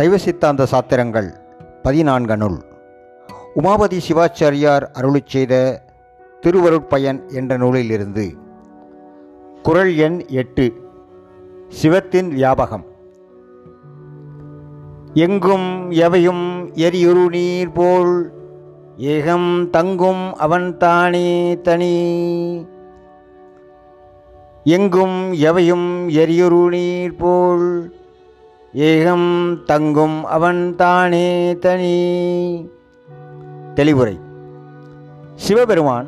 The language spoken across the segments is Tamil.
சைவ சித்தாந்த சாத்திரங்கள் பதினான்கு நூல் உமாபதி சிவாச்சாரியார் அருளி செய்த திருவருட்பயன் என்ற நூலிலிருந்து. குறள் எண் எட்டு. சிவத்தின் வியாபகம். எங்கும் எவையும் எரியுரு நீர் போல் ஏகம் தங்கும் அவன் தானே தனி. எங்கும் எவையும் எரியுரு நீர் போல் ஏகம் தங்கும் அவன் தானே தனி. தெளிவுரை. சிவபெருமான்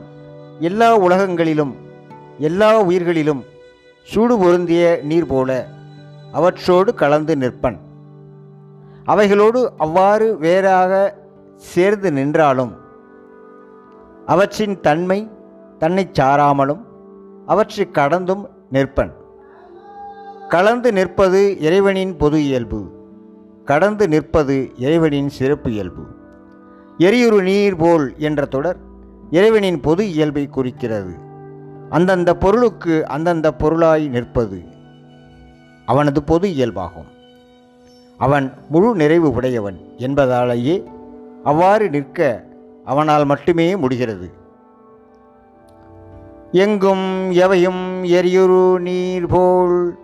எல்லா உலகங்களிலும் எல்லா உயிர்களிலும் சூடு பொருந்திய நீர் போல அவற்றோடு கலந்து நிற்பன். அவைகளோடு அவ்வாறு வேறாக சேர்ந்து நின்றாலும் அவற்றின் தன்மை தன்னைச் சாராமலும் அவற்றை கடந்தும் நிற்பன். கலந்து நிற்பது இறைவனின் பொது இயல்பு. கடந்து நிற்பது இறைவனின் சிறப்பு இயல்பு. எரியுறு நீர் போல் என்ற தொடர் இறைவனின் பொது இயல்பை குறிக்கிறது. அந்தந்த பொருளுக்கு அந்தந்த பொருளாய் நிற்பது அவனது பொது இயல்பாகும். அவன் முழு நிறைவு உடையவன் என்பதாலேயே அவ்வாறு நிற்க அவனால் மட்டுமே முடிகிறது. எங்கும் எவையும் எரியுரு நீர் போல்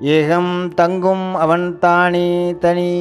ஏகம் தங்கும் அவன் தானே தனி.